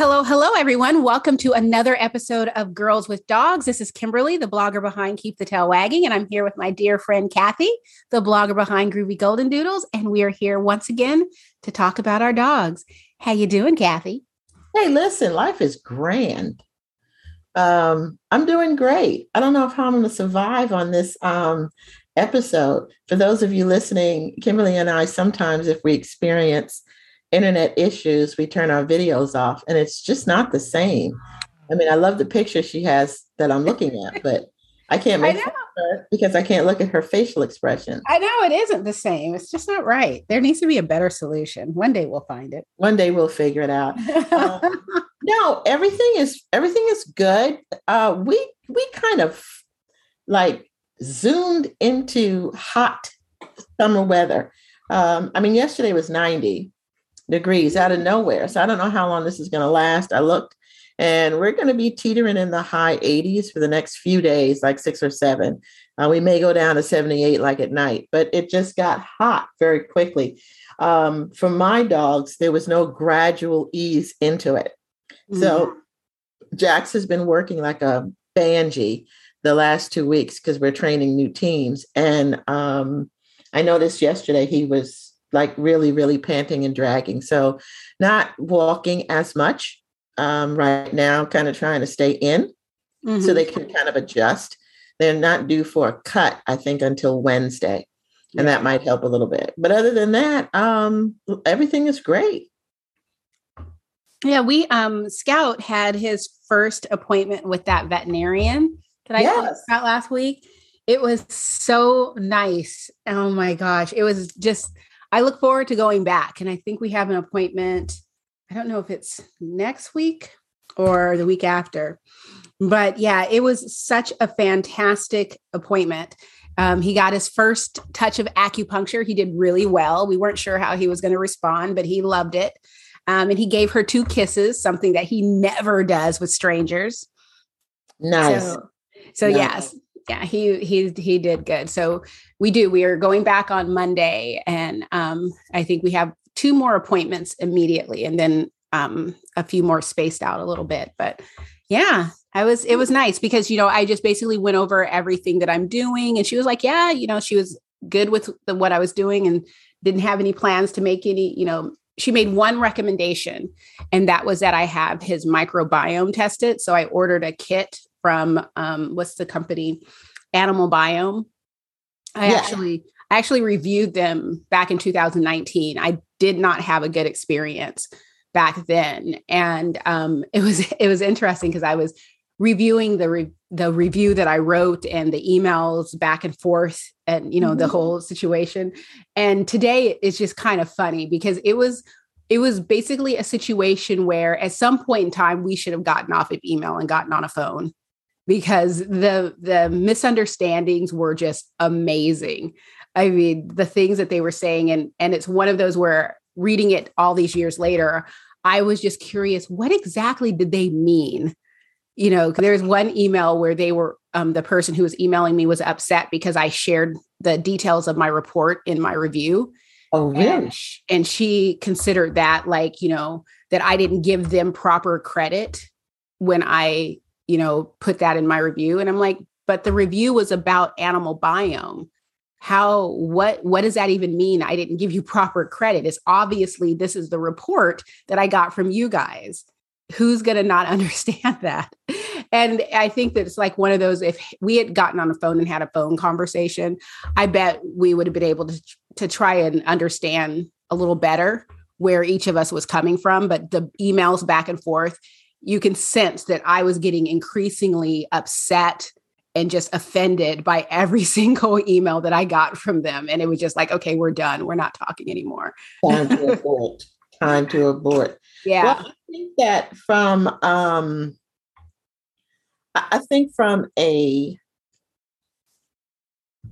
hello, hello, everyone. Welcome to another episode of Girls with Dogs. This is Kimberly, the blogger behind Keep the Tail Wagging, and I'm here with my dear friend Kathy, the blogger behind Groovy Golden Doodles, and we are here once again to talk about our dogs. How you doing, Kathy? Hey, listen, life is grand. Um, I'm doing great. I don't know if how I'm going to survive on this um, episode. For those of you listening, Kimberly and I sometimes, if we experience internet issues, we turn our videos off and it's just not the same. I mean, I love the picture she has that I'm looking at, but I can't make her because I can't look at her facial expression. I know it isn't the same. It's just not right. There needs to be a better solution. One day we'll find it. One day we'll figure it out. um, no, everything is everything is good. Uh, we we kind of like zoomed into hot summer weather. Um, I mean, yesterday was 90 degrees out of nowhere. So I don't know how long this is going to last. I looked and we're going to be teetering in the high 80s for the next few days, like six or seven. Uh, we may go down to 78 like at night, but it just got hot very quickly. Um, for my dogs, there was no gradual ease into it. Mm-hmm. So Jax has been working like a banshee the last two weeks because we're training new teams. And um, I noticed yesterday he was like really, really panting and dragging. So, not walking as much um, right now, kind of trying to stay in mm-hmm. so they can kind of adjust. They're not due for a cut, I think, until Wednesday. And yeah. that might help a little bit. But other than that, um, everything is great. Yeah, we um Scout had his first appointment with that veterinarian that I yes. about last week. It was so nice. Oh my gosh. It was just I look forward to going back. And I think we have an appointment. I don't know if it's next week or the week after. But yeah, it was such a fantastic appointment. Um, he got his first touch of acupuncture. He did really well. We weren't sure how he was going to respond, but he loved it. Um, and he gave her two kisses, something that he never does with strangers. Nice. So, so nice. yes, yeah, he he he did good. So we do. We are going back on Monday, and um, I think we have two more appointments immediately, and then um, a few more spaced out a little bit. But yeah, I was it was nice because you know I just basically went over everything that I'm doing, and she was like, yeah, you know, she was good with the, what I was doing and didn't have any plans to make any, you know, she made one recommendation and that was that I have his microbiome tested. So I ordered a kit from um, what's the company Animal Biome. I yeah. actually I actually reviewed them back in 2019. I did not have a good experience back then, and um, it was it was interesting because I was reviewing the re- the review that I wrote and the emails back and forth and you know mm-hmm. the whole situation. And today it's just kind of funny because it was it was basically a situation where at some point in time we should have gotten off of email and gotten on a phone because the the misunderstandings were just amazing. I mean, the things that they were saying and and it's one of those where reading it all these years later, I was just curious what exactly did they mean? You know, there's one email where they were um, the person who was emailing me was upset because I shared the details of my report in my review. Oh, really? And she, and she considered that like, you know, that I didn't give them proper credit when I you know, put that in my review. And I'm like, but the review was about animal biome. How, what, what does that even mean? I didn't give you proper credit. It's obviously this is the report that I got from you guys. Who's going to not understand that? And I think that it's like one of those, if we had gotten on the phone and had a phone conversation, I bet we would have been able to, to try and understand a little better where each of us was coming from. But the emails back and forth, you can sense that I was getting increasingly upset and just offended by every single email that I got from them. And it was just like, okay, we're done. We're not talking anymore. Time to abort. Time to abort. Yeah. Well, I think that from um I think from a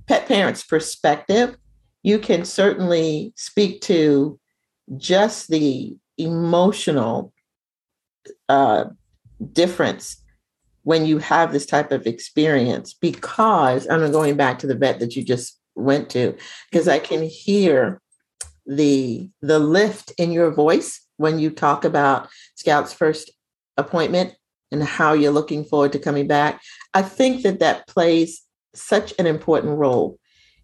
pet parent's perspective, you can certainly speak to just the emotional uh, difference when you have this type of experience because I'm going back to the vet that you just went to because I can hear the the lift in your voice when you talk about Scout's first appointment and how you're looking forward to coming back. I think that that plays such an important role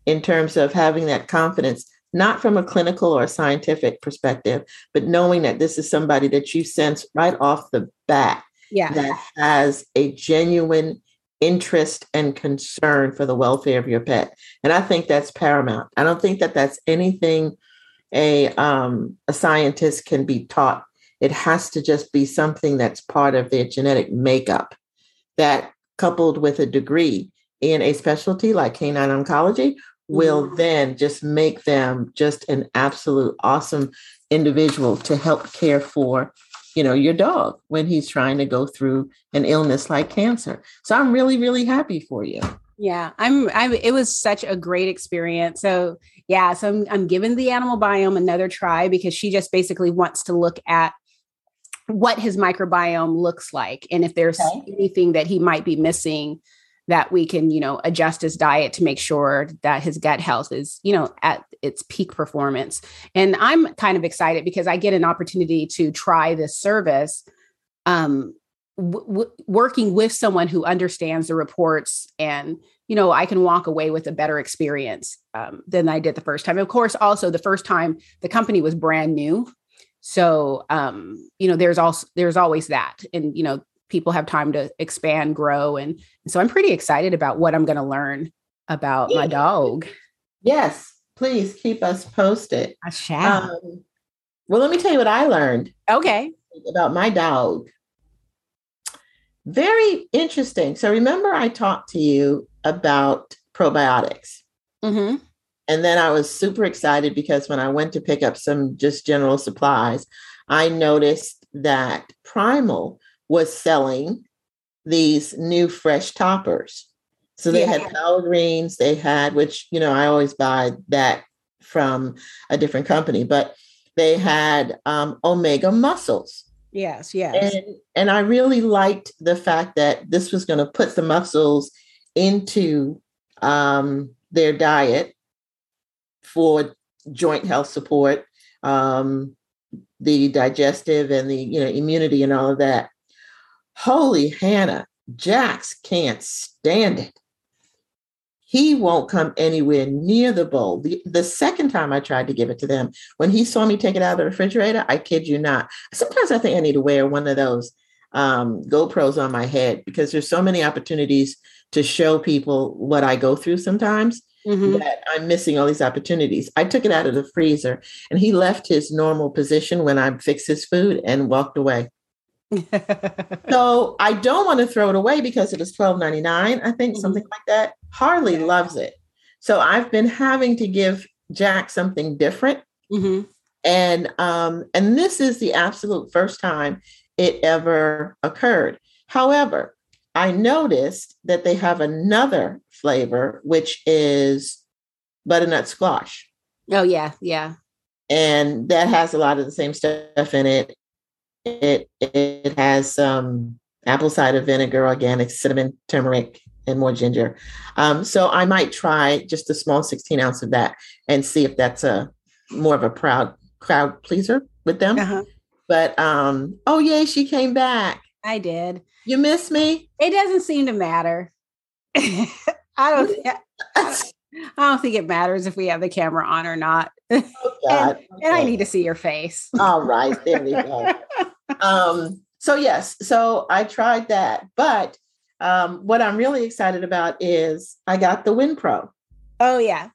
in terms of having that confidence, not from a clinical or scientific perspective, but knowing that this is somebody that you sense right off the bat yeah. that has a genuine interest and concern for the welfare of your pet. And I think that's paramount. I don't think that that's anything a um, a scientist can be taught. It has to just be something that's part of their genetic makeup that coupled with a degree in a specialty like canine oncology will mm-hmm. then just make them just an absolute awesome individual to help care for you know your dog when he's trying to go through an illness like cancer so i'm really really happy for you yeah i'm i'm it was such a great experience so yeah so i'm, I'm giving the animal biome another try because she just basically wants to look at what his microbiome looks like and if there's okay. anything that he might be missing that we can you know adjust his diet to make sure that his gut health is you know at its peak performance. And i'm kind of excited because i get an opportunity to try this service um w- working with someone who understands the reports and you know i can walk away with a better experience um, than i did the first time. Of course also the first time the company was brand new. So um you know there's also there's always that. And you know people have time to expand, grow. And, so I'm pretty excited about what I'm going to learn about my dog. Yes, please keep us posted. I shall. Um, well, let me tell you what I learned. Okay. About my dog. Very interesting. So remember, I talked to you about probiotics. Mm-hmm. And then I was super excited because when I went to pick up some just general supplies, I noticed that Primal was selling these new fresh toppers. So they yeah. had Power Greens, they had, which, you know, I always buy that from a different company, but they had um, Omega mussels. Yes, yes. And, and I really liked the fact that this was going to put the mussels into um, their diet for joint health support, um, the digestive and the you know immunity and all of that. Holy Hannah, Jax can't stand it. He won't come anywhere near the bowl. The, the second time I tried to give it to them, when he saw me take it out of the refrigerator, I kid you not. Sometimes I think I need to wear one of those um, GoPros on my head because there's so many opportunities to show people what I go through sometimes mm-hmm. that I'm missing all these opportunities. I took it out of the freezer and he left his normal position when I fixed his food and walked away. So I don't want to throw it away because it is twelve ninety nine. I think mm-hmm. something like that. Harley loves it, so I've been having to give Jack something different, mm-hmm. and um, and this is the absolute first time it ever occurred. However, I noticed that they have another flavor, which is butternut squash. Oh yeah, yeah. And that has a lot of the same stuff in it it it has um, apple cider vinegar, organic cinnamon, turmeric, and more ginger. Um, so I might try just a small 16 ounce of that and see if that's a more of a proud crowd pleaser with them. Uh-huh. But um, oh yay, she came back. I did. You miss me? It doesn't seem to matter. I don't. I don't think it matters if we have the camera on or not. Oh, and, okay. and I need to see your face. All right, there we go. Um, so yes, so I tried that, but um, what I'm really excited about is I got the WinPro. Oh yeah.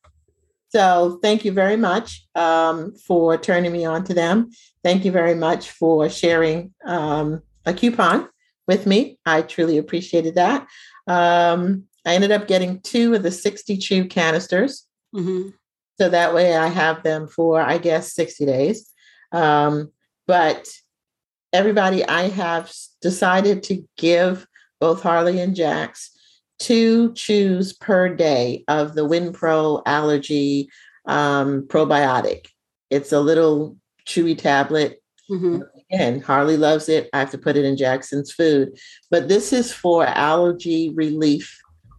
So thank you very much um, for turning me on to them. Thank you very much for sharing um, a coupon with me. I truly appreciated that. Um, I ended up getting two of the 60 chew canisters. Mm-hmm. So that way I have them for, I guess, 60 days. Um, but everybody, I have decided to give both Harley and Jax two chews per day of the WinPro allergy um, probiotic. It's a little chewy tablet. Mm-hmm. Again, Harley loves it. I have to put it in Jackson's food. But this is for allergy relief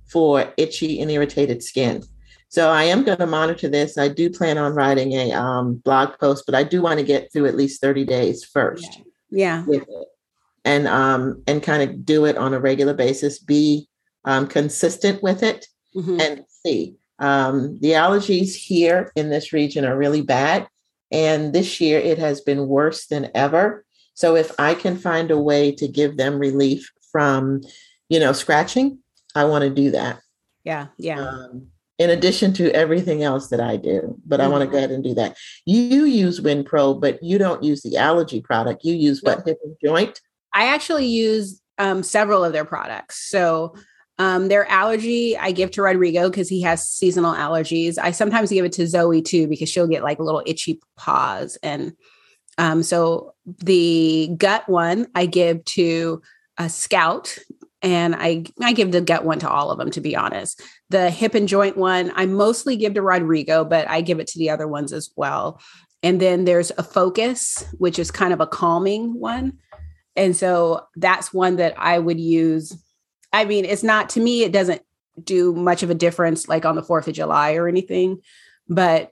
for itchy and irritated skin. So I am going to monitor this. I do plan on writing a um, blog post, but I do want to get through at least 30 days first. Yeah. With it. and um, and kind of do it on a regular basis. Be um, consistent with it mm-hmm. and see. Um, the allergies here in this region are really bad, and this year it has been worse than ever. So if I can find a way to give them relief from, you know, scratching, I want to do that. Yeah, yeah. Um, in addition to everything else that I do, but mm-hmm. I want to go ahead and do that. You use WinPro, but you don't use the allergy product. You use what hip and joint. I actually use um, several of their products. So um, their allergy I give to Rodrigo because he has seasonal allergies. I sometimes give it to Zoe too because she'll get like little itchy paws. And um, so the gut one I give to a Scout and I I give the gut one to all of them to be honest. The hip and joint one I mostly give to Rodrigo, but I give it to the other ones as well. And then there's a focus, which is kind of a calming one. And so that's one that I would use. I mean, it's not to me, it doesn't do much of a difference like on the 4th of July or anything. But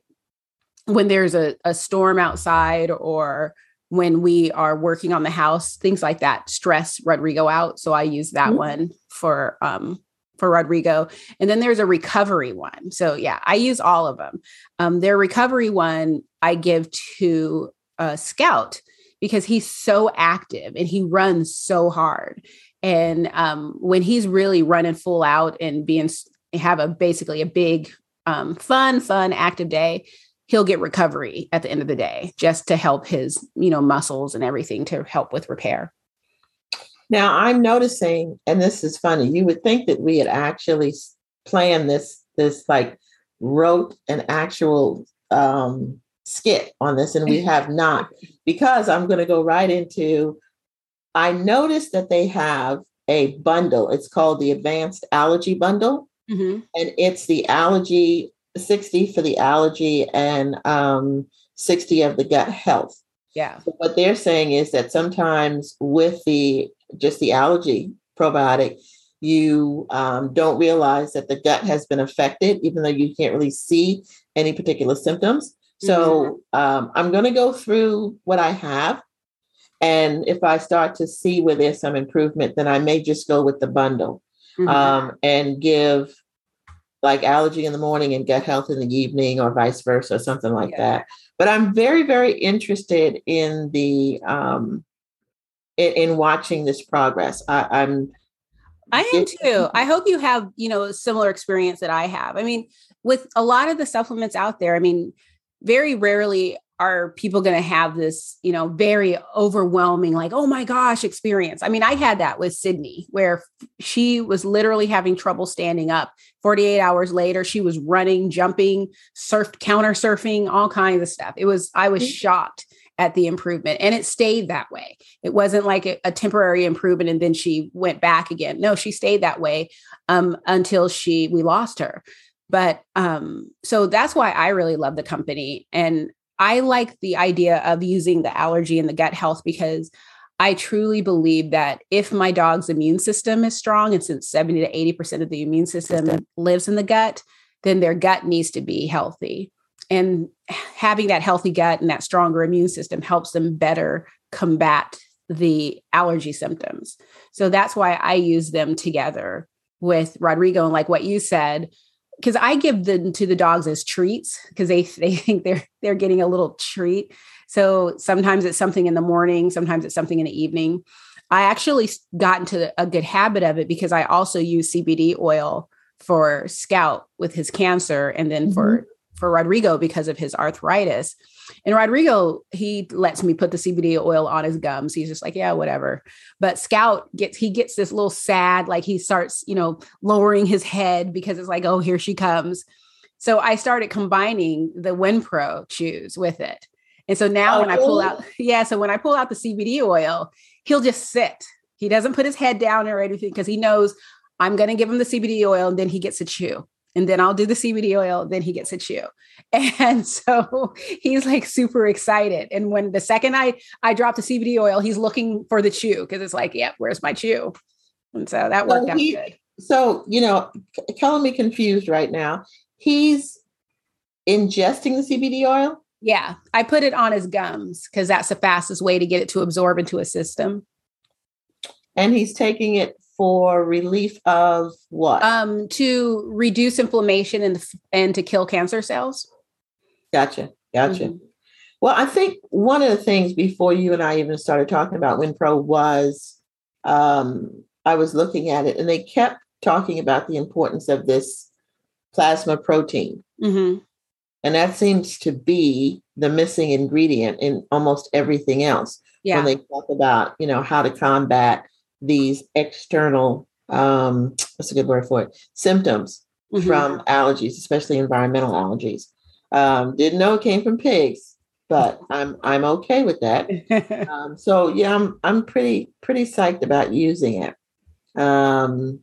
when there's a, a storm outside or when we are working on the house, things like that stress Rodrigo out. So I use that mm-hmm. one for um for Rodrigo. And then there's a recovery one. So yeah, I use all of them. Um, their recovery one I give to a Scout because he's so active and he runs so hard. And um, when he's really running full out and being have a basically a big um, fun, fun, active day, he'll get recovery at the end of the day just to help his you know muscles and everything to help with repair now i'm noticing and this is funny you would think that we had actually planned this this like wrote an actual um skit on this and we have not because i'm going to go right into i noticed that they have a bundle it's called the advanced allergy bundle mm-hmm. and it's the allergy 60 for the allergy and um, 60 of the gut health. Yeah. So what they're saying is that sometimes with the just the allergy probiotic, you um, don't realize that the gut has been affected, even though you can't really see any particular symptoms. So mm-hmm. um, I'm going to go through what I have. And if I start to see where there's some improvement, then I may just go with the bundle mm-hmm. um, and give like allergy in the morning and gut health in the evening or vice versa or something like yeah. that but i'm very very interested in the um in, in watching this progress I, i'm I am too. I hope you have, you know, a similar experience that I have. I mean, with a lot of the supplements out there, I mean, very rarely are people going to have this, you know, very overwhelming, like, oh my gosh, experience? I mean, I had that with Sydney, where she was literally having trouble standing up. 48 hours later, she was running, jumping, surfed, counter surfing, all kinds of stuff. It was, I was mm-hmm. shocked at the improvement and it stayed that way. It wasn't like a, a, temporary improvement and then she went back again. No, she stayed that way um, until she, we lost her but um so that's why i really love the company and I like the idea of using the allergy and the gut health because I truly believe that if my dog's immune system is strong, and since 70 to 80% of the immune system lives in the gut, then their gut needs to be healthy. And having that healthy gut and that stronger immune system helps them better combat the allergy symptoms. So that's why I use them together with Rodrigo. And like what you said, because I give them to the dogs as treats because they they think they're they're getting a little treat. So sometimes it's something in the morning, sometimes it's something in the evening. I actually got into a good habit of it because I also use CBD oil for Scout with his cancer and then mm-hmm. for for Rodrigo because of his arthritis. And Rodrigo, he lets me put the CBD oil on his gums. He's just like, yeah, whatever. But Scout gets he gets this little sad, like he starts, you know, lowering his head because it's like, oh, here she comes. So I started combining the WinPro chews with it. And so now oh, when I pull out, oh. yeah, so when I pull out the CBD oil, he'll just sit. He doesn't put his head down or anything because he knows I'm going to give him the CBD oil and then he gets to chew and then I'll do the CBD oil, then he gets a chew. And so he's like super excited. And when the second I I drop the CBD oil, he's looking for the chew because it's like, yeah, where's my chew? And so that worked he, out good. So, you know, killing me confused right now. He's ingesting the CBD oil? Yeah. I put it on his gums because that's the fastest way to get it to absorb into a system. And he's taking it for relief of what? Um, to reduce inflammation and and to kill cancer cells. Gotcha. Gotcha. Mm-hmm. Well, I think one of the things before you and I even started talking about WinPro was um, I was looking at it and they kept talking about the importance of this plasma protein. Mm-hmm. And that seems to be the missing ingredient in almost everything else. Yeah. When they talk about, you know, how to combat these external, um, what's a good word for it, symptoms mm-hmm. from allergies, especially environmental allergies. Um, didn't know it came from pigs, but I'm I'm okay with that. Um, so yeah, I'm I'm pretty pretty psyched about using it. Um,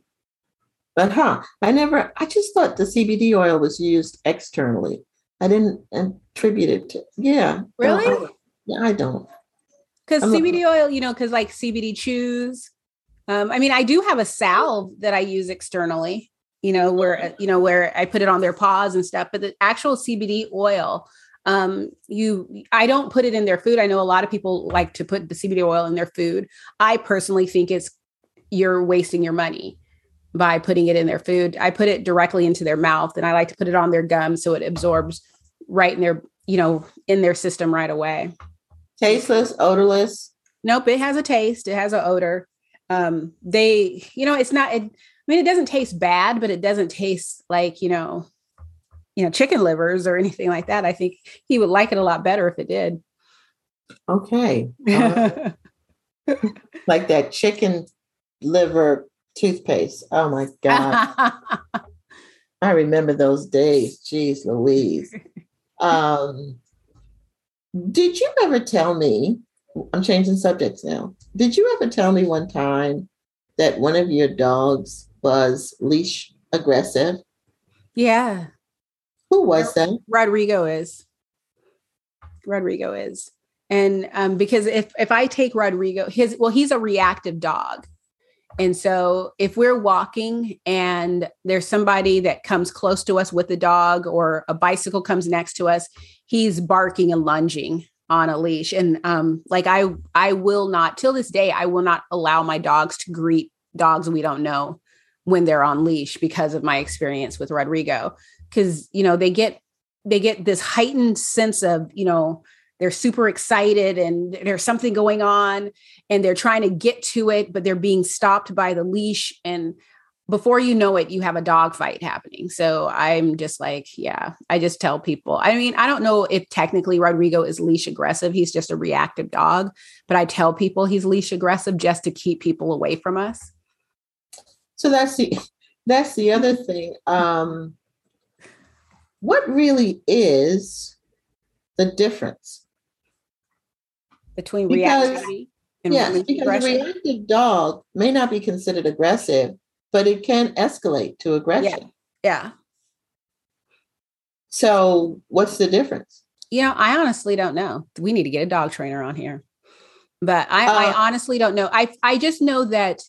but huh, I never. I just thought the CBD oil was used externally. I didn't attribute it to. Yeah. Really? No, I, yeah, I don't. Because CBD oil, you know, because like CBD chews. Um, I mean, I do have a salve that I use externally you know, where you know where I put it on their paws and stuff. But the actual CBD oil, um, you I don't put it in their food. I know a lot of people like to put the CBD oil in their food. I personally think it's you're wasting your money by putting it in their food. I put it directly into their mouth, and I like to put it on their gums so it absorbs right in their you know in their system right away. Tasteless, odorless. Nope, it has a taste. It has an odor. Um, they, you know, it's not. It, I mean, it doesn't taste bad, but it doesn't taste like, you know, you know, chicken livers or anything like that. I think he would like it a lot better if it did. Okay. Like that chicken liver toothpaste. Oh my God. I remember those days. Jeez Louise. Um, did you ever tell me? I'm changing subjects now. Did you ever tell me one time that one of your dogs was leash aggressive. Yeah. Who was that? Rodrigo is. Rodrigo is. And um, because if if I take Rodrigo, his well, he's a reactive dog. And so if we're walking and there's somebody that comes close to us with the dog or a bicycle comes next to us, he's barking and lunging on a leash. And um, like I I will not till this day, I will not allow my dogs to greet dogs we don't know when they're on leash because of my experience with Rodrigo because you know they get they get this heightened sense of you know they're super excited and there's something going on and they're trying to get to it but they're being stopped by the leash and before you know it you have a dog fight happening so i'm just like yeah i just tell people i mean i don't know if technically rodrigo is leash aggressive he's just a reactive dog but i tell people he's leash aggressive just to keep people away from us so that's the that's the other thing. Um, what really is the difference between because, reactivity and yes, because aggression? a reactive dog may not be considered aggressive, but it can escalate to aggression. Yeah. yeah. So, what's the difference? You know, I honestly don't know. We need to get a dog trainer on here, but I, uh, I honestly don't know. I I just know that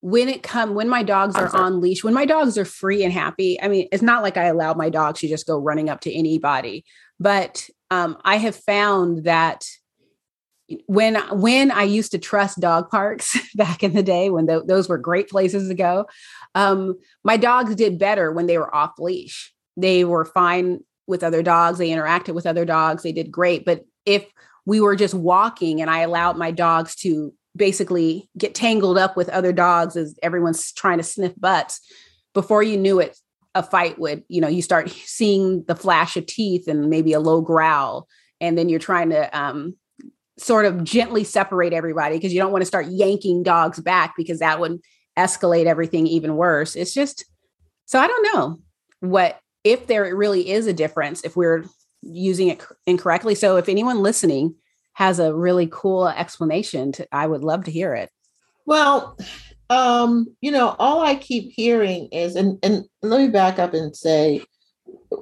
when it come when my dogs are on leash when my dogs are free and happy i mean it's not like i allow my dogs to just go running up to anybody but um, i have found that when when i used to trust dog parks back in the day when th- those were great places to go um, my dogs did better when they were off leash. They were fine with other dogs they interacted with other dogs they did great. But if we were just walking and i allowed my dogs to basically get tangled up with other dogs as everyone's trying to sniff butts before you knew it a fight would you know you start seeing the flash of teeth and maybe a low growl and then you're trying to um, sort of gently separate everybody because you don't want to start yanking dogs back because that would escalate everything even worse it's just so i don't know what if there really is a difference if we're using it incorrectly so if anyone listening has a really cool explanation to, I would love to hear it. Well, um, you know, all I keep hearing is, and, and let me back up and say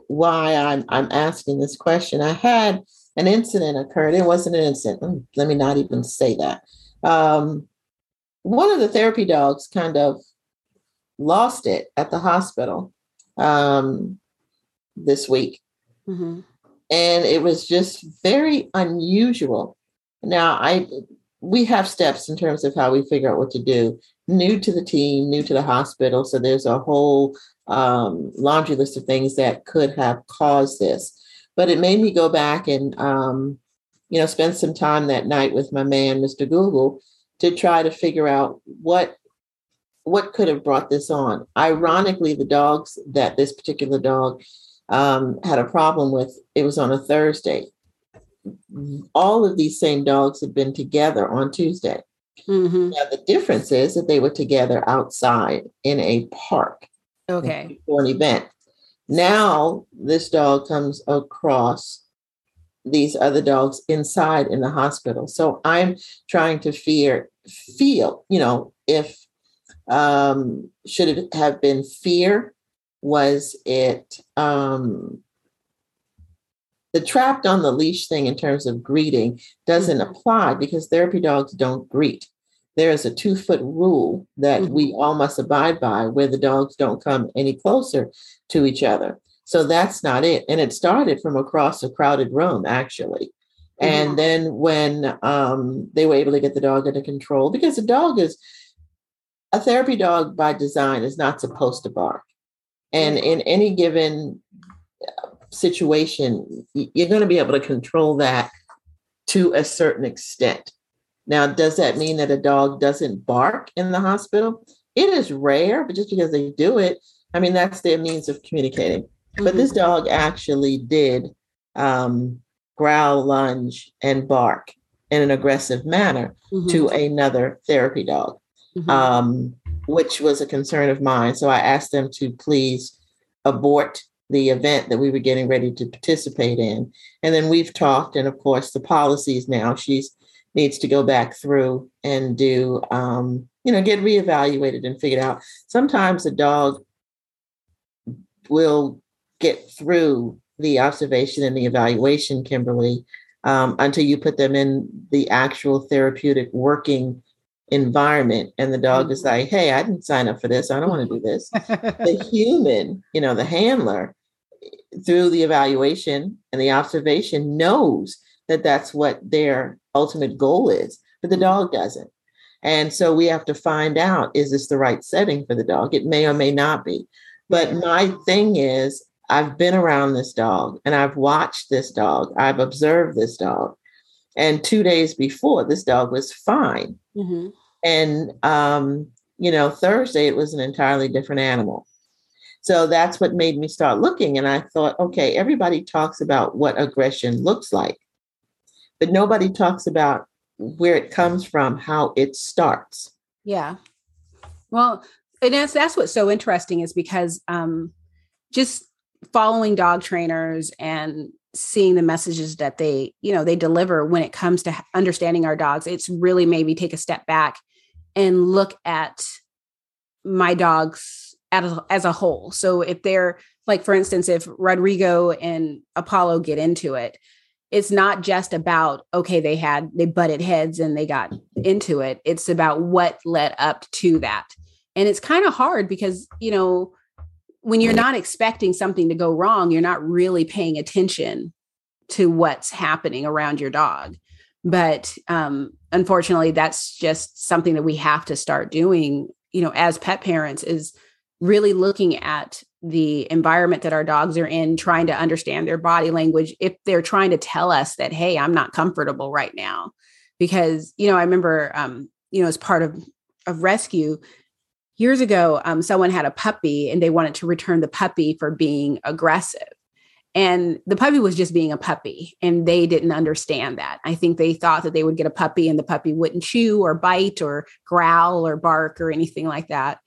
why I'm, I'm asking this question. I had an incident occurred. It wasn't an incident. Let me not even say that. Um, one of the therapy dogs kind of lost it at the hospital um, this week. Mm-hmm and it was just very unusual. Now, I we have steps in terms of how we figure out what to do. New to the team, new to the hospital. So there's a whole um, laundry list of things that could have caused this. But it made me go back and, um, you know, spend some time that night with my man, Mr. Google, to try to figure out what what could have brought this on. Ironically, the dogs that this particular dog um, had a problem with, it was on a Thursday. All of these same dogs had been together on Tuesday. Mm-hmm. Now, the difference is that they were together outside in a park. Okay. For an event. Now, this dog comes across these other dogs inside in the hospital. So I'm trying to fear, feel, you know, if um, should it have been fear? Was it um, the trapped on the leash thing in terms of greeting doesn't mm-hmm. apply because therapy dogs don't greet. There is a two foot rule that mm-hmm. we all must abide by where the dogs don't come any closer to each other. So that's not it. And it started from across a crowded room, actually. Mm-hmm. And then when um, they were able to get the dog under control, because the dog is a therapy dog by design is not supposed to bark. And in any given uh, situation, you're going to be able to control that to a certain extent. Now, does that mean that a dog doesn't bark in the hospital? It is rare, but just because they do it, I mean, that's their means of communicating. Mm-hmm. But this mm-hmm. dog actually did um, growl, lunge, and bark in an aggressive manner mm-hmm. to another therapy dog, mm-hmm. um, which was a concern of mine. So I asked them to please abort the event that we were getting ready to participate in. And then we've talked, and of course, the policies now she's needs to go back through and do, um, you know, get reevaluated and figured out. Sometimes a dog will get through the observation and the evaluation, Kimberly, um, until you put them in the actual therapeutic working environment. And the dog is mm-hmm. like, hey, I didn't sign up for this. I don't want to do this. the human, you know, the handler, through the evaluation and the observation, knows that that's what their ultimate goal is, but the dog doesn't. And so we have to find out is this the right setting for the dog? It may or may not be. But my thing is, I've been around this dog and I've watched this dog, I've observed this dog. And two days before, this dog was fine. Mm-hmm. And, um, you know, Thursday, it was an entirely different animal. So that's what made me start looking. And I thought, okay, everybody talks about what aggression looks like, but nobody talks about where it comes from, how it starts. Yeah. Well, and that's that's what's so interesting is because um just following dog trainers and seeing the messages that they you know they deliver when it comes to understanding our dogs it's really maybe take a step back and look at my dogs as as a whole so if they're like for instance if rodrigo and apollo get into it it's not just about okay they had they butted heads and they got into it. It's about what led up to that. And it's kind of hard because you know when you're not expecting something to go wrong you're not really paying attention to what's happening around your dog. But um, unfortunately that's just something that we have to start doing you know as pet parents is really looking at the environment that our dogs are in trying to understand their body language if they're trying to tell us that hey i'm not comfortable right now because you know i remember um, you know as part of of rescue years ago, um, someone had a puppy and they wanted to return the puppy for being aggressive. And the puppy was just being a puppy, and they didn't understand that. I think they thought that they would get a puppy and the puppy wouldn't chew or bite or growl or bark or anything like that.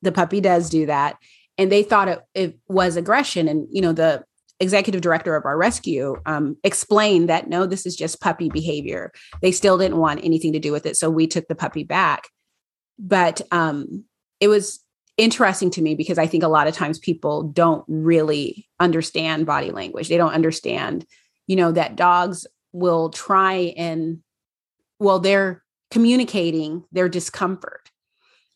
The puppy does do that. And they thought it, it was aggression. And, you know, the executive director of our rescue um, explained that no, this is just puppy behavior. They still didn't want anything to do with it. So we took the puppy back. But um, it was interesting to me because I think a lot of times people don't really understand body language. They don't understand, you know, that dogs will try and, well, they're communicating their discomfort.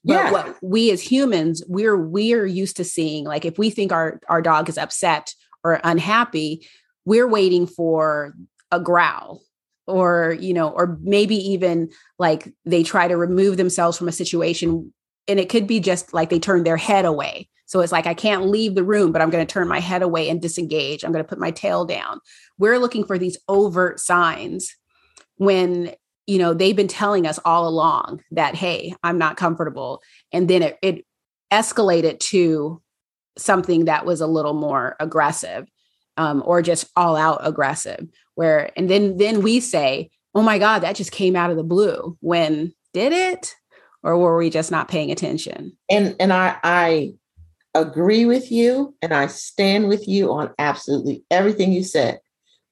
But yeah. what we as humans, we're we're used to seeing, like if we think our our dog is upset or unhappy, we're waiting for a growl or you know or maybe even like they try to remove themselves from a situation and it could be just like they turn their head away. So it's like i can't leave the room but i'm going to turn my head away and disengage. I'm going to put my tail down. We're looking for these overt signs when you know they've been telling us all along that hey i'm not comfortable. And then it, it escalated to something that was a little more aggressive um, or just all out aggressive where and then then we say oh my god that just came out of the blue. When did it? Or were we just not paying attention? And and i i agree with you and i stand with you on absolutely everything you said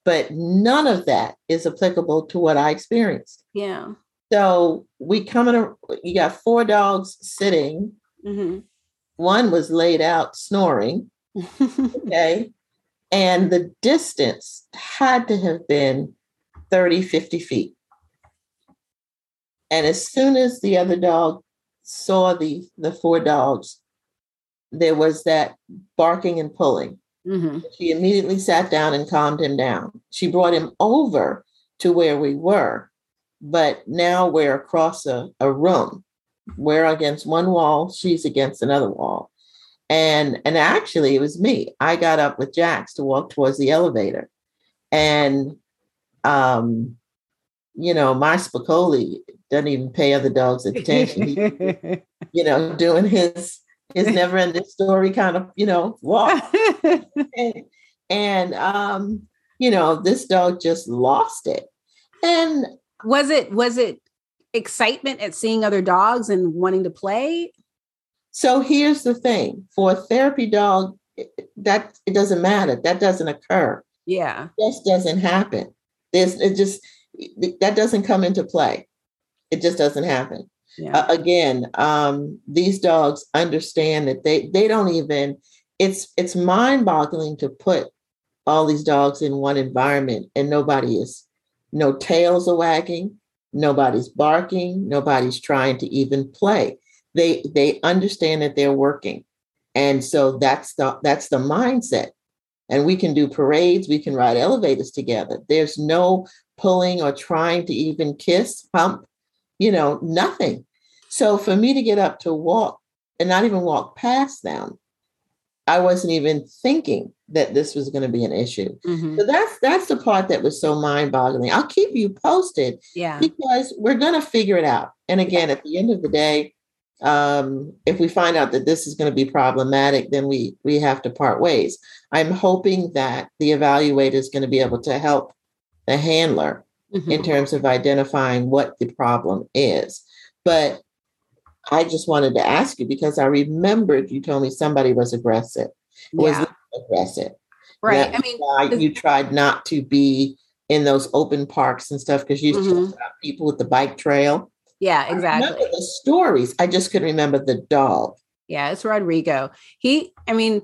but none of that is applicable to what i experienced yeah so we come in a you got four dogs sitting mm-hmm. one was laid out snoring okay and the distance had to have been 30, 50 feet. And as soon as the other dog saw the, the four dogs, there was that barking and pulling. Mm-hmm. She immediately sat down and calmed him down. She brought him over to where we were, but now we're across a, a room. We're against one wall, she's against another wall. And and actually it was me. I got up with Jax to walk towards the elevator. And um, you know, my Spicoli doesn't even pay other dogs attention. He, you know, doing his his never ending story kind of, you know, walk. and, and um, you know, this dog just lost it. And was it was it excitement at seeing other dogs and wanting to play? So here's the thing for a therapy dog, that it doesn't matter. That doesn't occur. Yeah. It just doesn't happen. There's it just that doesn't come into play. It just doesn't happen. Yeah. Uh, again, um, these dogs understand that they they don't even. It's it's mind boggling to put all these dogs in one environment and nobody is no tails are wagging, nobody's barking, nobody's trying to even play. They they understand that they're working. And so that's the that's the mindset. And we can do parades. We can ride elevators together. There's no pulling or trying to even kiss pump you know nothing. So for me to get up to walk and not even walk past them i wasn't even thinking that this was going to be an issue mm-hmm. so that's that's the part that was so mind-boggling i'll keep you posted yeah because we're going to figure it out and again at the end of the day um, if we find out that this is going to be problematic, then we we have to part ways. I'm hoping that the evaluator is going to be able to help the handler mm-hmm. in terms of identifying what the problem is. But I just wanted to ask you because I remembered you told me somebody was aggressive. Yeah. Was aggressive. Right. I mean, why you tried not to be in those open parks and stuff because you mm-hmm. people with the bike trail. Yeah, exactly. the stories. I just couldn't remember the dog. Yeah, it's Rodrigo. He, I mean,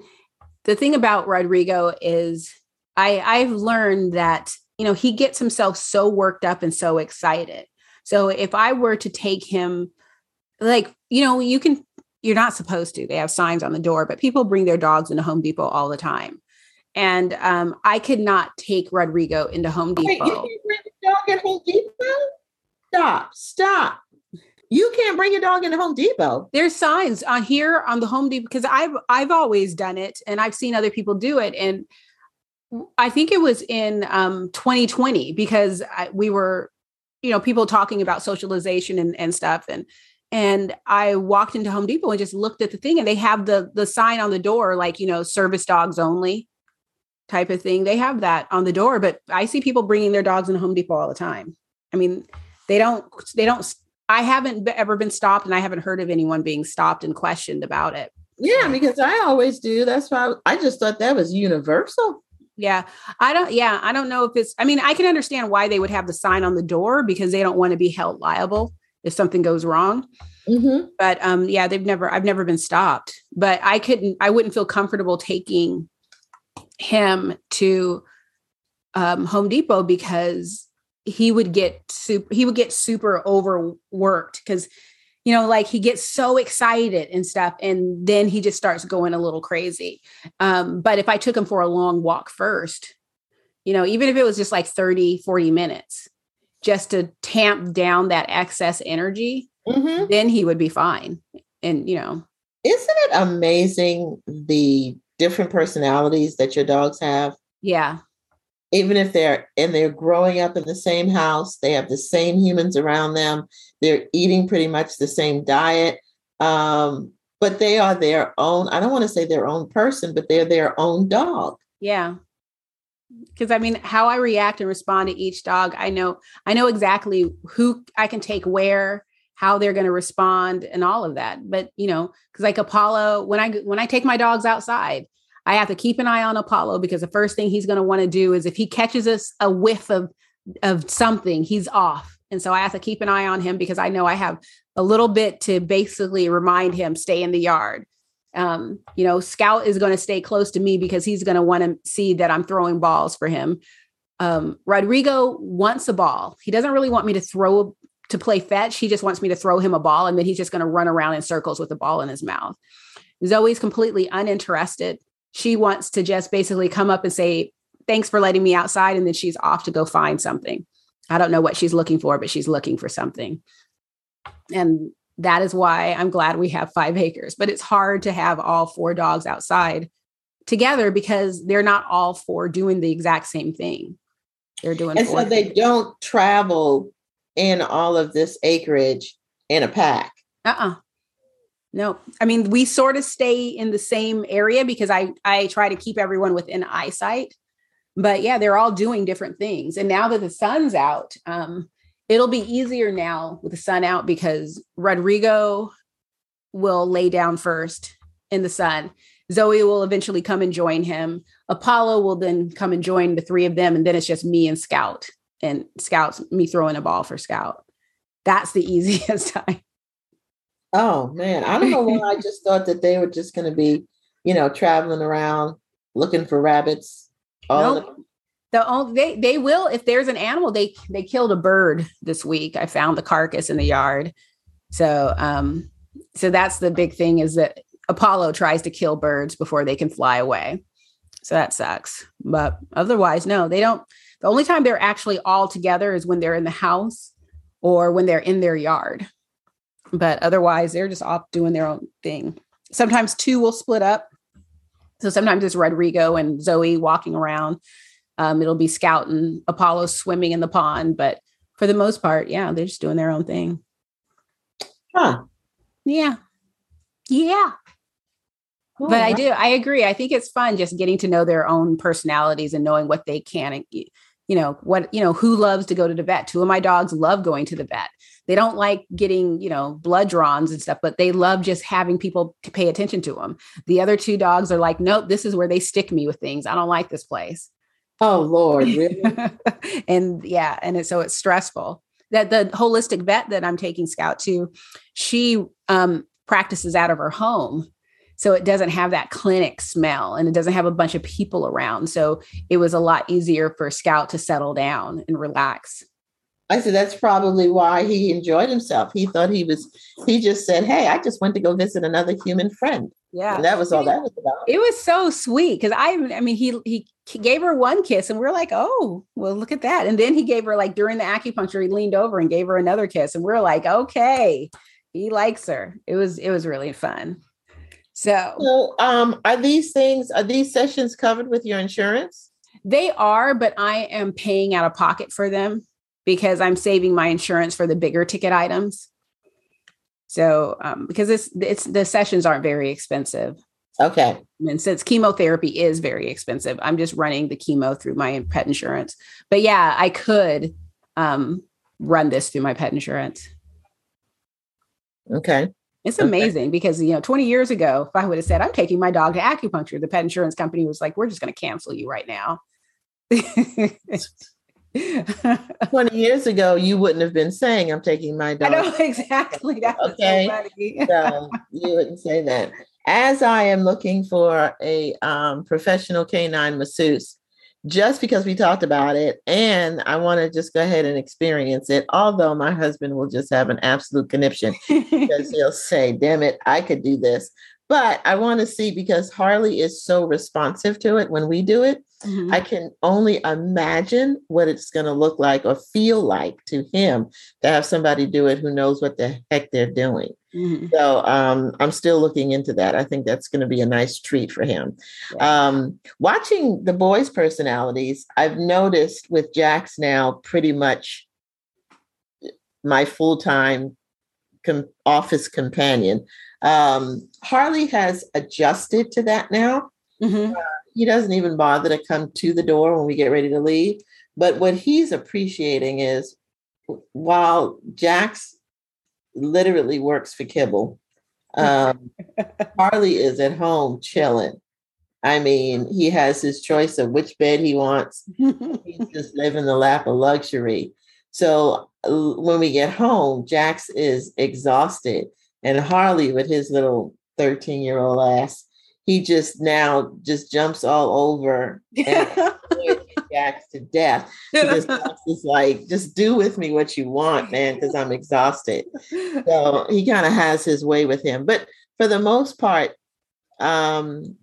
the thing about Rodrigo is I I've learned that, you know, he gets himself so worked up and so excited. So if I were to take him like, you know, you can you're not supposed to. They have signs on the door, but people bring their dogs into Home Depot all the time. And um, I could not take Rodrigo into Home Depot. Wait, you bring the dog at Home Depot? Stop, stop. You can't bring your dog into Home Depot. There's signs on here on the Home Depot because I've I've always done it and I've seen other people do it. And I think it was in um, 2020 because I, we were, you know, people talking about socialization and, and stuff. And and I walked into Home Depot and just looked at the thing and they have the the sign on the door like, you know, service dogs only type of thing. They have that on the door, but I see people bringing their dogs in Home Depot all the time. I mean, they don't they don't I haven't ever been stopped and I haven't heard of anyone being stopped and questioned about it. Yeah, because I always do. That's why I just thought that was universal. Yeah. I don't, yeah, I don't know if it's, I mean, I can understand why they would have the sign on the door because they don't want to be held liable if something goes wrong. Mm-hmm. But um, yeah, they've never, I've never been stopped, but I couldn't, I wouldn't feel comfortable taking him to um, Home Depot because he would get super he would get super overworked because you know like he gets so excited and stuff and then he just starts going a little crazy um, but if i took him for a long walk first you know even if it was just like 30 40 minutes just to tamp down that excess energy, mm-hmm. then he would be fine. And you know, isn't it amazing the different personalities that your dogs have? Yeah. Even if they're and they're growing up in the same house, they have the same humans around them. They're eating pretty much the same diet. Um, but they are their own, I don't want to say their own person, but they're their own dog. Yeah. Because I mean, how I react and respond to each dog, I know, I know exactly who I can take where, how they're going to respond, and all of that. But you know, because like Apollo, when I when I take my dogs outside, I have to keep an eye on Apollo because the first thing he's going to want to do is if he catches us a whiff of of something, he's off. And so I have to keep an eye on him because I know I have a little bit to basically remind him stay in the yard. Um, you know, Scout is going to stay close to me because he's going to want to see that I'm throwing balls for him. Um, Rodrigo wants a ball. He doesn't really want me to throw to play fetch. He just wants me to throw him a ball and then he's just going to run around in circles with the ball in his mouth. Zoe's completely uninterested. She wants to just basically come up and say, Thanks for letting me outside. And then she's off to go find something. I don't know what she's looking for, but she's looking for something. And that is why I'm glad we have five acres. But it's hard to have all four dogs outside together because they're not all four doing the exact same thing. They're doing and so they don't travel in all of this acreage in a pack. Uh-uh. No. I mean, we sort of stay in the same area because I I try to keep everyone within eyesight. But yeah, they're all doing different things. And now that the sun's out, um, it'll be easier now with the sun out because Rodrigo will lay down first in the sun. Zoe will eventually come and join him. Apollo will then come and join the three of them. And then it's just me and Scout. And Scout's me throwing a ball for Scout. That's the easiest time. Oh man. I don't know why I just thought that they were just gonna be, you know, traveling around looking for rabbits. All nope the only they they will if there's an animal they they killed a bird this week. I found the carcass in the yard. So um so that's the big thing is that apollo tries to kill birds before they can fly away. So that sucks. But otherwise no they don't the only time they're actually all together is when they're in the house or when they're in their yard. But otherwise they're just off doing their own thing. Sometimes two will split up. So sometimes it's rodrigo and zoe walking around um, it'll be Scout and Apollo swimming in the pond, but for the most part, yeah, they're just doing their own thing. Huh. Yeah. Yeah. Cool. But I do, I agree. I think it's fun just getting to know their own personalities and knowing what they can and you know what you know who loves to go to the vet two of my dogs love going to the vet they don't like getting you know blood drawns and stuff but they love just having people to pay attention to them the other two dogs are like nope this is where they stick me with things i don't like this place Oh Lord, really? and yeah, and it, so it's stressful. That the holistic vet that I'm taking Scout to, she um, practices out of her home, so it doesn't have that clinic smell, and it doesn't have a bunch of people around. So it was a lot easier for Scout to settle down and relax. I said that's probably why he enjoyed himself. He thought he was. He just said, "Hey, I just went to go visit another human friend." Yeah, and that was all that was about. It was so sweet because I, I mean, he he gave her one kiss, and we are like, "Oh, well, look at that!" And then he gave her like during the acupuncture, he leaned over and gave her another kiss, and we are like, "Okay, he likes her." It was it was really fun. So, so um, are these things are these sessions covered with your insurance? They are, but I am paying out of pocket for them because I'm saving my insurance for the bigger ticket items. So um, because it's it's the sessions aren't very expensive. Okay. And since chemotherapy is very expensive, I'm just running the chemo through my pet insurance. But yeah, I could um, run this through my pet insurance. Okay. It's amazing okay. because you know, 20 years ago, if I would have said I'm taking my dog to acupuncture, the pet insurance company was like, "We're just going to cancel you right now." 20 years ago, you wouldn't have been saying, I'm taking my dog. I know exactly. That okay. So, so you wouldn't say that. As I am looking for a um, professional canine masseuse, just because we talked about it, and I want to just go ahead and experience it, although my husband will just have an absolute conniption because he'll say, Damn it, I could do this. But I want to see because Harley is so responsive to it when we do it Mm-hmm. I can only imagine what it's going to look like or feel like to him to have somebody do it who knows what the heck they're doing. Mm-hmm. So um, I'm still looking into that. I think that's going to be a nice treat for him. Yeah. Um, watching the boys' personalities, I've noticed with Jax now pretty much my full time com- office companion. Um, Harley has adjusted to that now. Mm-hmm. Uh, he doesn't even bother to come to the door when we get ready to leave. But what he's appreciating is while Jax literally works for kibble, um, Harley is at home chilling. I mean, he has his choice of which bed he wants. He's just living the lap of luxury. So uh, when we get home, Jax is exhausted, and Harley, with his little 13 year old ass, he just now just jumps all over and Jax to death. Jax is like, just do with me what you want, man, because I'm exhausted. So he kind of has his way with him. But for the most part, um,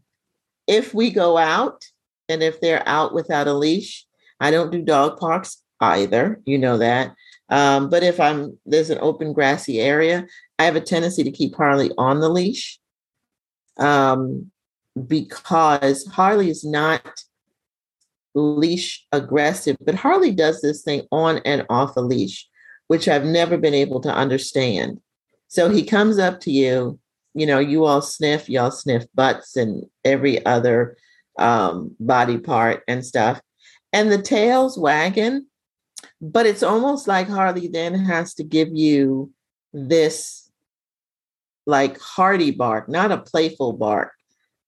if we go out and if they're out without a leash, I don't do dog parks either. You know that. Um, but if I'm there's an open grassy area, I have a tendency to keep Harley on the leash um, because Harley is not leash aggressive, but Harley does this thing on and off a leash, which I've never been able to understand. So he comes up to you, you know, you all sniff, y'all sniff butts and every other um, body part and stuff. And the tail's wagging, but it's almost like Harley then has to give you this like hearty bark, not a playful bark,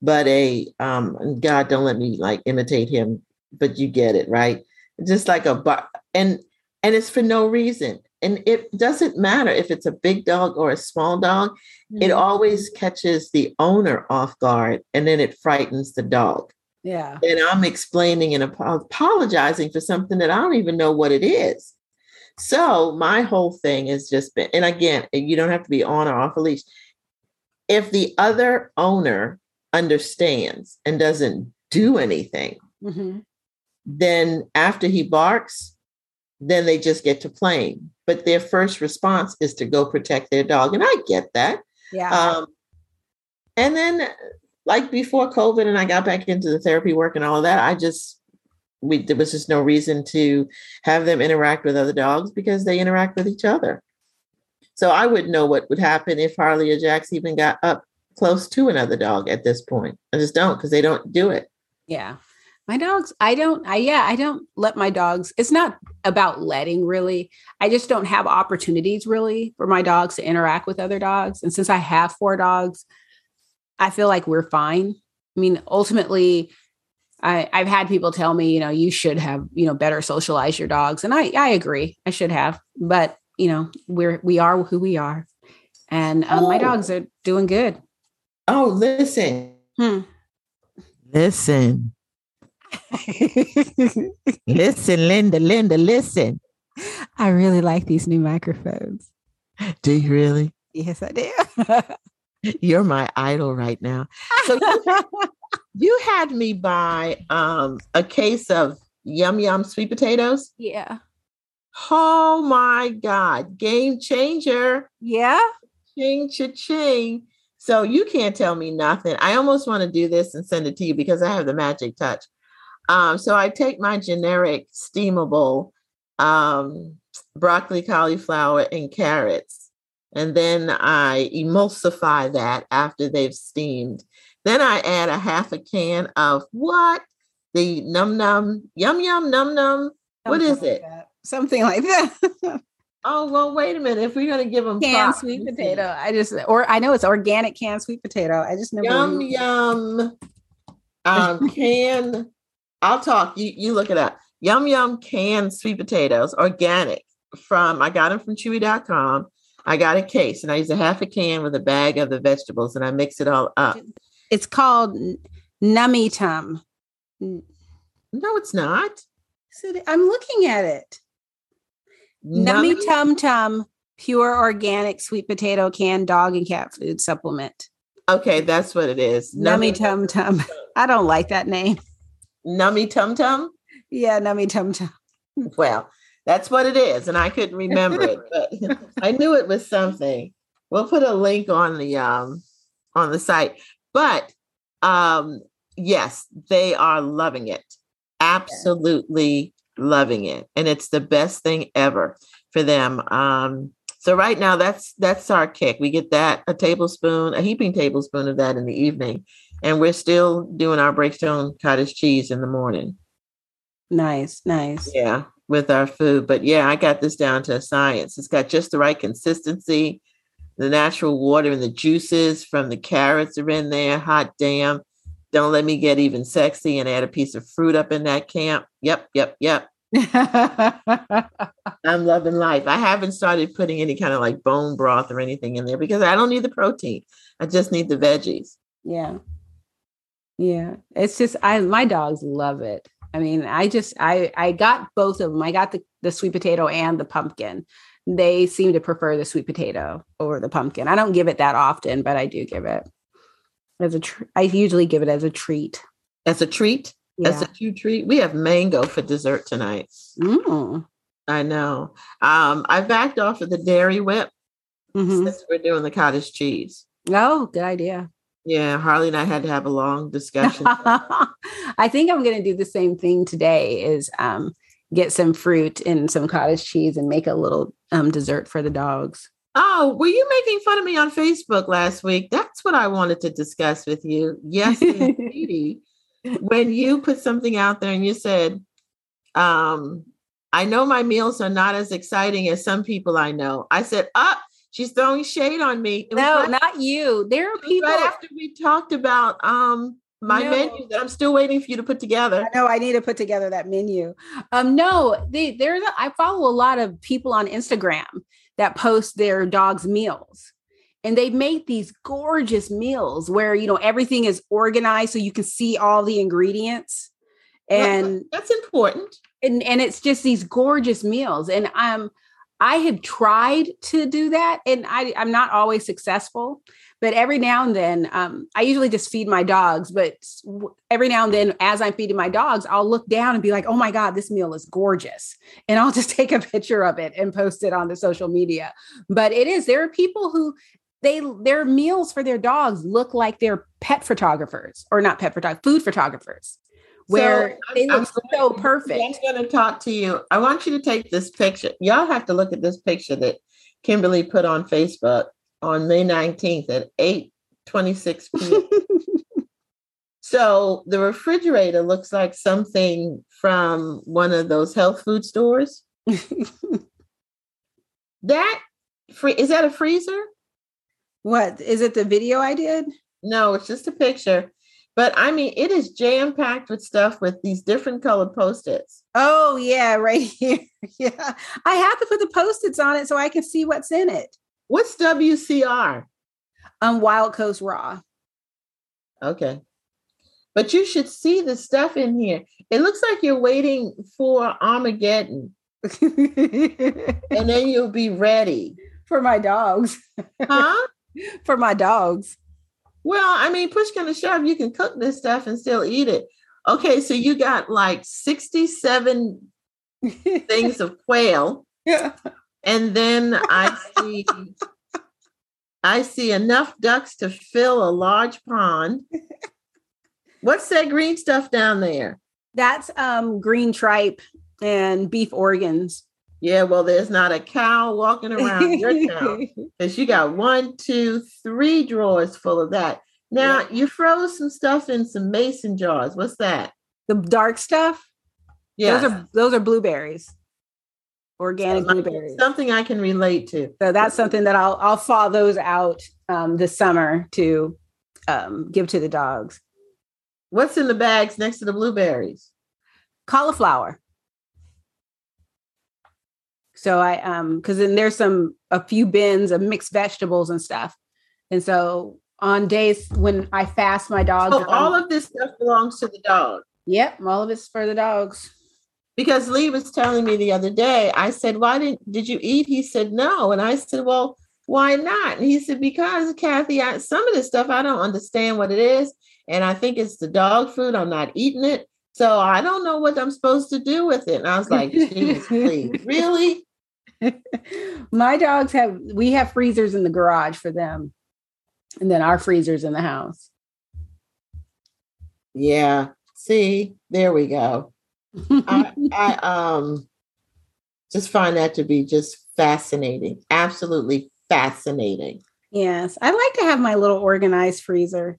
but a um God don't let me like imitate him, but you get it, right? Just like a bark and and it's for no reason. And it doesn't matter if it's a big dog or a small dog, mm-hmm. it always catches the owner off guard and then it frightens the dog. Yeah. And I'm explaining and apologizing for something that I don't even know what it is. So my whole thing has just been, and again, you don't have to be on or off a leash. If the other owner understands and doesn't do anything, mm-hmm. Then after he barks, then they just get to playing. But their first response is to go protect their dog. And I get that. Yeah. Um, and then like before COVID and I got back into the therapy work and all of that, I just we there was just no reason to have them interact with other dogs because they interact with each other. So I wouldn't know what would happen if Harley or Jax even got up close to another dog at this point. I just don't because they don't do it. Yeah. My dogs, I don't, I, yeah, I don't let my dogs, it's not about letting really. I just don't have opportunities really for my dogs to interact with other dogs. And since I have four dogs, I feel like we're fine. I mean, ultimately, I, I've had people tell me, you know, you should have, you know, better socialize your dogs. And I, I agree. I should have, but you know, we're, we are who we are. And um, oh. my dogs are doing good. Oh, listen. Hmm. Listen. listen, Linda, Linda, listen. I really like these new microphones. Do you really? Yes, I do. You're my idol right now. So you, had me buy um, a case of yum yum sweet potatoes. Yeah. Oh my God. Game changer. Yeah. Ching cha ching. So you can't tell me nothing. I almost want to do this and send it to you because I have the magic touch. Um, so I take my generic steamable um, broccoli, cauliflower, and carrots and then I emulsify that after they've steamed. Then I add a half a can of what? The num num, yum yum, num num. What is it? Something like that. oh well, wait a minute. If we're gonna give them canned sweet potato, I just or I know it's organic canned sweet potato. I just never yum yum. Um, can I'll talk. You you look it up. Yum yum canned sweet potatoes, organic. From I got them from Chewy.com I got a case and I use a half a can with a bag of the vegetables and I mix it all up. It's called Nummy Tum. No, it's not. I'm looking at it. Nummy, Nummy Tum Tum pure organic sweet potato canned dog and cat food supplement. Okay, that's what it is. Nummy, Nummy Tum Tum. I don't like that name. Nummy Tum Tum? Yeah, Nummy Tum Tum. Well, that's what it is. And I couldn't remember it, but I knew it was something. We'll put a link on the um on the site. But um yes, they are loving it. Absolutely yeah. loving it. And it's the best thing ever for them. Um so right now that's that's our kick. We get that a tablespoon, a heaping tablespoon of that in the evening. And we're still doing our breakstone cottage cheese in the morning. Nice, nice. Yeah, with our food. But yeah, I got this down to science. It's got just the right consistency. The natural water and the juices from the carrots are in there. Hot damn. Don't let me get even sexy and add a piece of fruit up in that camp. Yep, yep, yep. I'm loving life. I haven't started putting any kind of like bone broth or anything in there because I don't need the protein. I just need the veggies. Yeah. Yeah. It's just I my dogs love it. I mean, I just I I got both of them. I got the the sweet potato and the pumpkin. They seem to prefer the sweet potato over the pumpkin. I don't give it that often, but I do give it as a tr- I usually give it as a treat. As a treat? yeah. as a two treat. We have mango for dessert tonight. Mm. I know. Um, I backed off of the dairy whip mm-hmm. since we're doing the cottage cheese. Oh, good idea. Yeah, Harley and I had to have a long discussion. I think I'm going to do the same thing today. Is um, get some fruit and some cottage cheese and make a little um, dessert for the dogs. Oh, were you making fun of me on Facebook last week? That's what I wanted to discuss with you. Yes, indeed when you put something out there and you said, um, I know my meals are not as exciting as some people I know. I said, up, oh, she's throwing shade on me. No, right, not you. There are people right after we talked about um my no. menu that I'm still waiting for you to put together. I know I need to put together that menu. Um, no, they there's a, I follow a lot of people on Instagram that post their dogs' meals and they make these gorgeous meals where you know everything is organized so you can see all the ingredients and that's important and and it's just these gorgeous meals and um i have tried to do that and i i'm not always successful but every now and then um, i usually just feed my dogs but every now and then as i'm feeding my dogs i'll look down and be like oh my god this meal is gorgeous and i'll just take a picture of it and post it on the social media. But it is there are people who they their meals for their dogs look like they're pet photographers or not pet food photographers, where so they look I'm so perfect. I'm going to talk to you. I want you to take this picture. Y'all have to look at this picture that Kimberly put on Facebook on May 19th at 8 26 p.m. so the refrigerator looks like something from one of those health food stores. that free is that a freezer? What is it? The video I did? No, it's just a picture. But I mean, it is jam packed with stuff with these different colored post its. Oh, yeah, right here. yeah. I have to put the post its on it so I can see what's in it. What's WCR? Um, Wild Coast Raw. Okay. But you should see the stuff in here. It looks like you're waiting for Armageddon. and then you'll be ready. For my dogs. huh? for my dogs. Well, I mean, push kind of shove, you can cook this stuff and still eat it. Okay, so you got like 67 things of quail. Yeah. And then I see I see enough ducks to fill a large pond. What's that green stuff down there? That's um green tripe and beef organs. Yeah, well, there's not a cow walking around your town because you got one, two, three drawers full of that. Now yeah. you froze some stuff in some mason jars. What's that? The dark stuff. Yeah, those are those are blueberries, organic so blueberries. Something I can relate to. So that's something that I'll I'll thaw those out um, this summer to um, give to the dogs. What's in the bags next to the blueberries? Cauliflower. So I um because then there's some a few bins of mixed vegetables and stuff. And so on days when I fast my dogs. So all of this stuff belongs to the dog. Yep, all of it's for the dogs. Because Lee was telling me the other day, I said, Why didn't did you eat? He said no. And I said, Well, why not? And he said, Because Kathy, I, some of this stuff I don't understand what it is. And I think it's the dog food. I'm not eating it. So I don't know what I'm supposed to do with it. And I was like, please, really? My dogs have, we have freezers in the garage for them. And then our freezers in the house. Yeah. See, there we go. I, I um just find that to be just fascinating. Absolutely fascinating. Yes. I like to have my little organized freezer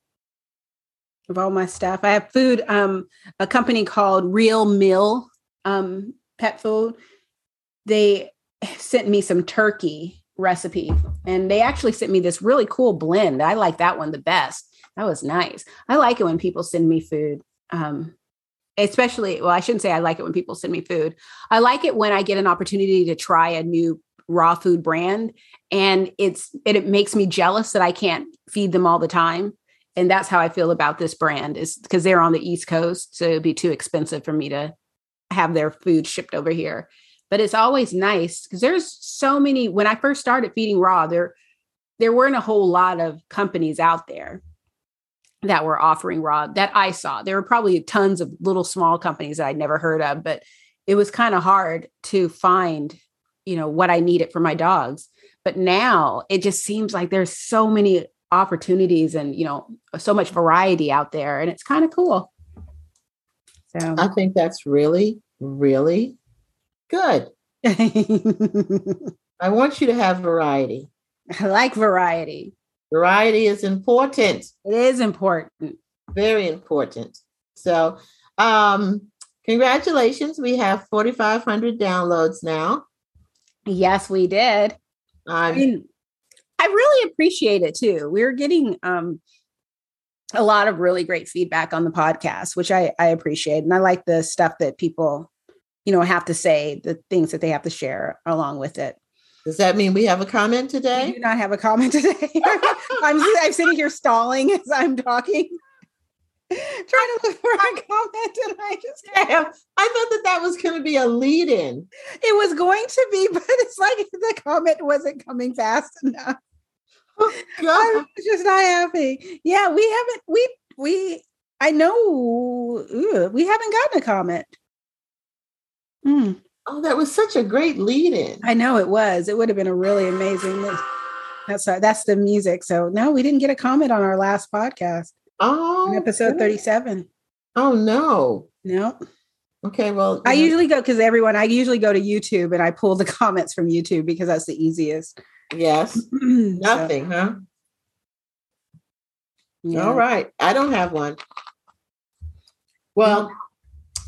of all my stuff. I have food, um, a company called Real Mill um, Pet Food. They sent me some turkey recipe and they actually sent me this really cool blend. I like that one the best. That was nice. I like it when people send me food. Um, especially, well, I shouldn't say I like it when people send me food. I like it when I get an opportunity to try a new raw food brand and it's it, it makes me jealous that I can't feed them all the time and that's how I feel about this brand is because they're on the East Coast, so it'd be too expensive for me to have their food shipped over here. But it's always nice because there's so many. When I first started feeding raw, there there weren't a whole lot of companies out there that were offering raw that I saw. There were probably tons of little small companies that I'd never heard of, but it was kind of hard to find, you know, what I needed for my dogs. But now it just seems like there's so many opportunities and you know so much variety out there and it's kind of cool so i think that's really really good. I want you to have variety. I like variety. Variety is important. It is important. Very important. So um congratulations. We have 4500 downloads now. Yes we did. I mean I really appreciate it too. We're getting um, a lot of really great feedback on the podcast, which I, I appreciate. And I like the stuff that people, you know, have to say, the things that they have to share along with it. Does that mean we have a comment today? We do not have a comment today. I'm, I'm sitting here stalling as I'm talking, trying to look for a comment, and I just Damn, I thought that that was going to be a lead-in. It was going to be, but it's like the comment wasn't coming fast enough. Oh, I'm just not happy. Yeah, we haven't. We we. I know we haven't gotten a comment. Mm. Oh, that was such a great lead-in. I know it was. It would have been a really amazing. That's that's the music. So no, we didn't get a comment on our last podcast. Oh, episode thirty-seven. Oh no, no. Okay, well, I usually go because everyone. I usually go to YouTube and I pull the comments from YouTube because that's the easiest. Yes. Nothing, so, huh? Yeah. All right. I don't have one. Well,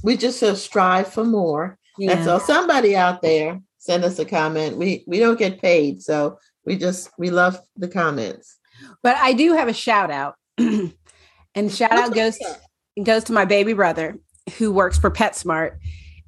we just uh, strive for more. Yeah. That's all. Somebody out there send us a comment. We we don't get paid, so we just we love the comments. But I do have a shout out, and shout out goes goes to my baby brother who works for PetSmart,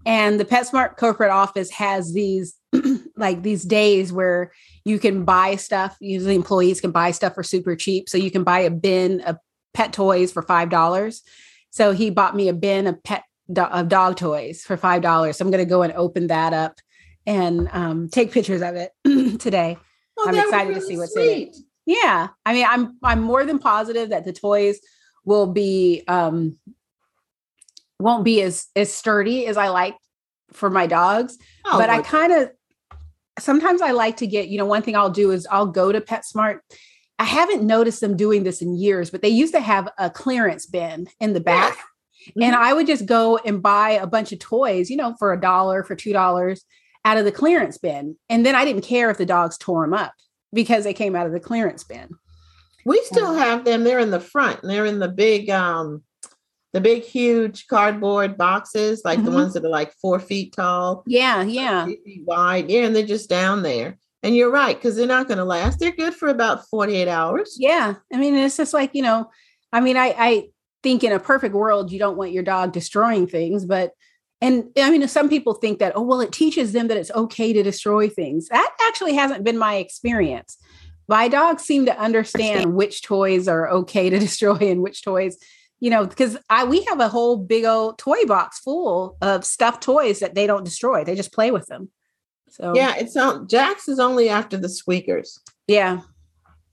and the PetSmart corporate office has these like these days where you can buy stuff. Usually employees can buy stuff for super cheap. So you can buy a bin of pet toys for five dollars. So he bought me a bin of pet of dog toys for five dollars. So I'm going to go and open that up and um, take pictures of it today. Oh, I'm excited really to see what's sweet. in it. Yeah, I mean, I'm I'm more than positive that the toys will be um, won't be as as sturdy as I like for my dogs. Oh, but I kind of sometimes I like to get, you know, one thing I'll do is I'll go to PetSmart. I haven't noticed them doing this in years, but they used to have a clearance bin in the back. Mm-hmm. And I would just go and buy a bunch of toys, you know, for a dollar, for two dollars out of the clearance bin. And then I didn't care if the dogs tore them up because they came out of the clearance bin. We still have them. They're in the front. They're in the big um the big huge cardboard boxes, like mm-hmm. the ones that are like four feet tall. Yeah, yeah. Wide. Yeah, and they're just down there. And you're right, because they're not going to last. They're good for about 48 hours. Yeah. I mean, it's just like, you know, I mean, I, I think in a perfect world, you don't want your dog destroying things, but and I mean, some people think that, oh, well, it teaches them that it's okay to destroy things. That actually hasn't been my experience. My dogs seem to understand which toys are okay to destroy and which toys you know, because I we have a whole big old toy box full of stuffed toys that they don't destroy. They just play with them. So yeah, it's not Jax is only after the squeakers. Yeah.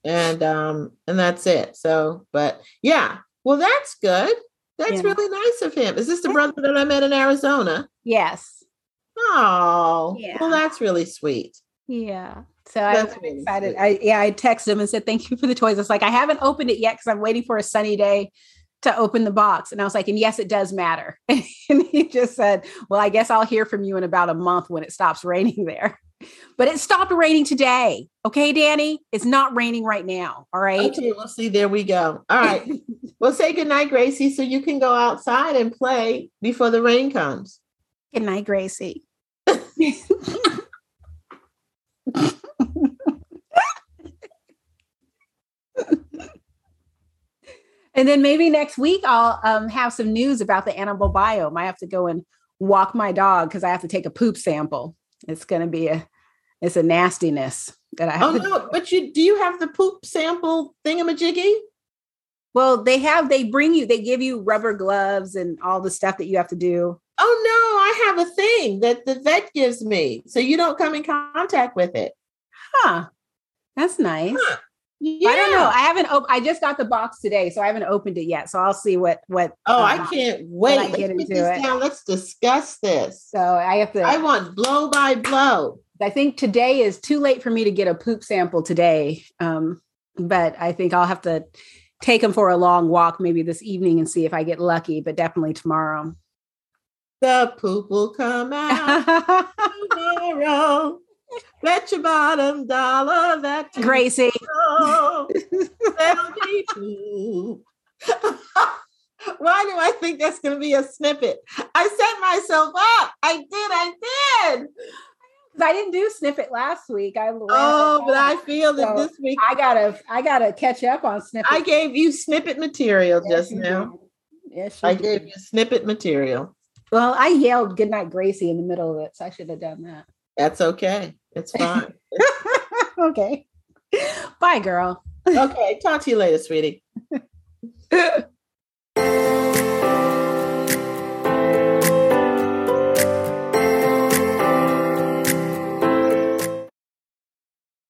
And um and that's it. So, but yeah, well that's good. That's Yeah. really nice of him. Is this the brother that I met in Arizona? Yes. Oh, Yeah. well, that's really sweet. Yeah. So I That's was really excited. sweet. I yeah, I texted him and said, Thank you for the toys. It's like I haven't opened it yet because I'm waiting for a sunny day to open the box. And I was like, and yes, it does matter. and he just said, Well, I guess I'll hear from you in about a month when it stops raining there. But it stopped raining today. Okay, Danny? It's not raining right now. All right. Okay, we'll see. There we go. All right. well, say goodnight, Gracie, so you can go outside and play before the rain comes. Good night, Gracie. and then maybe next week I'll um, have some news about the AnimalBiome. I have to go and walk my dog because I have to take a poop sample. It's going to be a it's a nastiness that I have. Oh to, no, but you do you have the poop sample thingamajiggy? Well, they have they bring you they give you rubber gloves and all the stuff that you have to do. Oh no, I have a thing that the vet gives me, so you don't come in contact with it. Huh? That's nice. Yeah. I don't know. I haven't. Op- I just got the box today, so I haven't opened it yet. So I'll see what what. Oh, I um, can't wait. I Let's get put into this it. down. Let's discuss this. So I have to. I, want blow by blow. Think today is too late for me to get a poop sample today. Um, but I think I'll have to take him for a long walk maybe this evening and see if I get lucky. But definitely tomorrow. The poop will come out tomorrow. Bet your bottom dollar that Gracie. there'll be poop. Why do I think that's going to be a snippet? I set myself up. I did. I did. I didn't do snippet last week. I oh, but I feel that so this week I gotta I gotta catch up on snippet. I gave you snippet material yes, just now. Yes, I did. gave you snippet material. Well, I yelled "Goodnight, Gracie" in the middle of it, so I should have done that. That's okay. It's fine. okay. Bye, girl. okay. Talk to you later, sweetie.